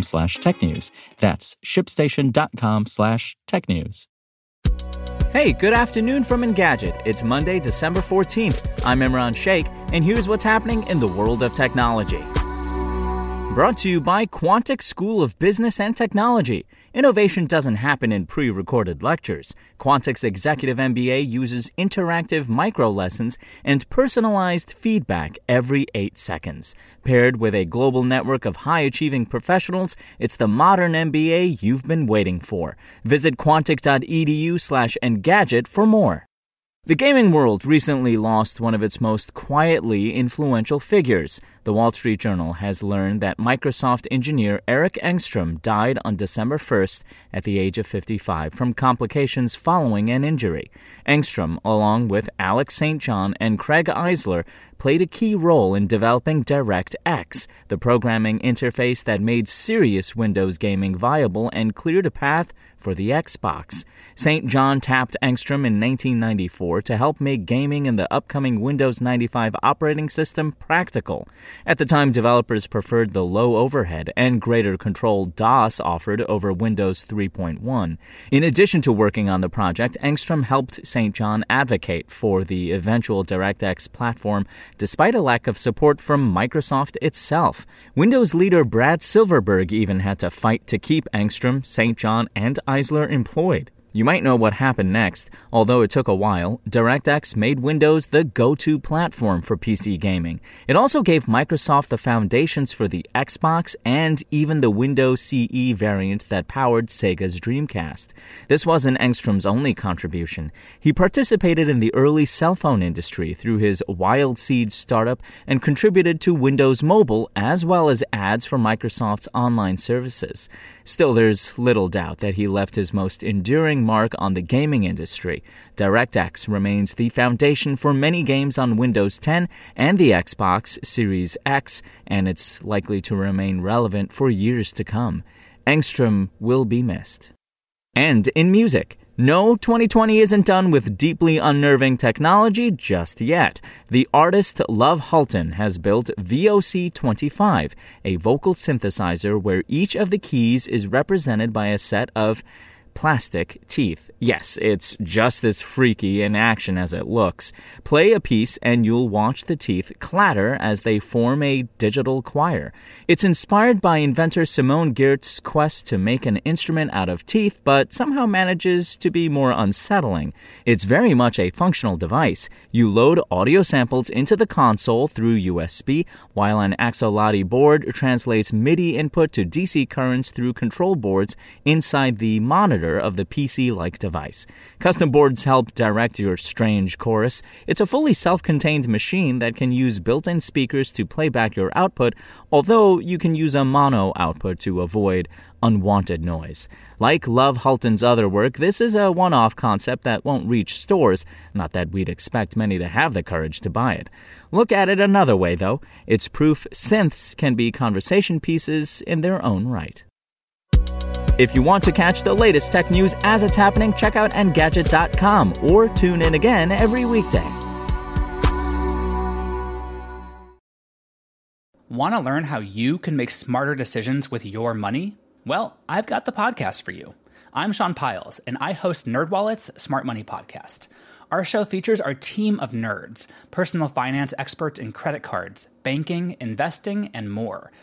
slash technews. That's shipstation.com slash tech news. Hey, good afternoon from Engadget. It's Monday, December 14th. I'm Imran Sheikh, and here's what's happening in the world of technology. Brought to you by Quantic School of Business and Technology. Innovation doesn't happen in pre recorded lectures. Quantic's executive MBA uses interactive micro lessons and personalized feedback every eight seconds. Paired with a global network of high achieving professionals, it's the modern MBA you've been waiting for. Visit quantic.edu slash engadget for more. The gaming world recently lost one of its most quietly influential figures. The Wall Street Journal has learned that Microsoft engineer Eric Engstrom died on December 1st at the age of 55 from complications following an injury. Engstrom, along with Alex St. John and Craig Eisler, played a key role in developing DirectX, the programming interface that made serious Windows gaming viable and cleared a path for the Xbox. St. John tapped Engstrom in 1994 to help make gaming in the upcoming Windows 95 operating system practical. At the time, developers preferred the low overhead and greater control DOS offered over Windows 3.1. In addition to working on the project, Engstrom helped St. John advocate for the eventual DirectX platform despite a lack of support from Microsoft itself. Windows leader Brad Silverberg even had to fight to keep Engstrom, St. John, and Eisler employed. You might know what happened next. Although it took a while, DirectX made Windows the go to platform for PC gaming. It also gave Microsoft the foundations for the Xbox and even the Windows CE variant that powered Sega's Dreamcast. This wasn't Engstrom's only contribution. He participated in the early cell phone industry through his Wild Seed startup and contributed to Windows Mobile as well as ads for Microsoft's online services. Still, there's little doubt that he left his most enduring mark on the gaming industry. DirectX remains the foundation for many games on Windows 10 and the Xbox Series X, and it's likely to remain relevant for years to come. Engstrom will be missed. And in music, no, 2020 isn't done with deeply unnerving technology just yet. The artist Love Hultén has built VOC25, a vocal synthesizer where each of the keys is represented by a set of plastic teeth. Yes, it's just as freaky in action as it looks. Play a piece and you'll watch the teeth clatter as they form a digital choir. It's inspired by inventor Simone Giertz's quest to make an instrument out of teeth, but somehow manages to be more unsettling. It's very much a functional device. You load audio samples into the console through USB, while an Axoloti board translates MIDI input to DC currents through control boards inside the monitor monitor of the PC like device. Custom boards help direct your strange chorus. It's a fully self contained machine that can use built in speakers to play back your output, although you can use a mono output to avoid unwanted noise. Like Love Hultén's other work, this is a one off concept that won't reach stores, not that we'd expect many to have the courage to buy it. Look at it another way, though. It's proof synths can be conversation pieces in their own right. If you want to catch the latest tech news as it's happening, check out Engadget.com or tune in again every weekday. Want to learn how you can make smarter decisions with your money? Well, I've got the podcast for you. I'm Sean Pyles, and I host NerdWallet's Smart Money Podcast. Our show features our team of nerds, personal finance experts in credit cards, banking, investing, and more –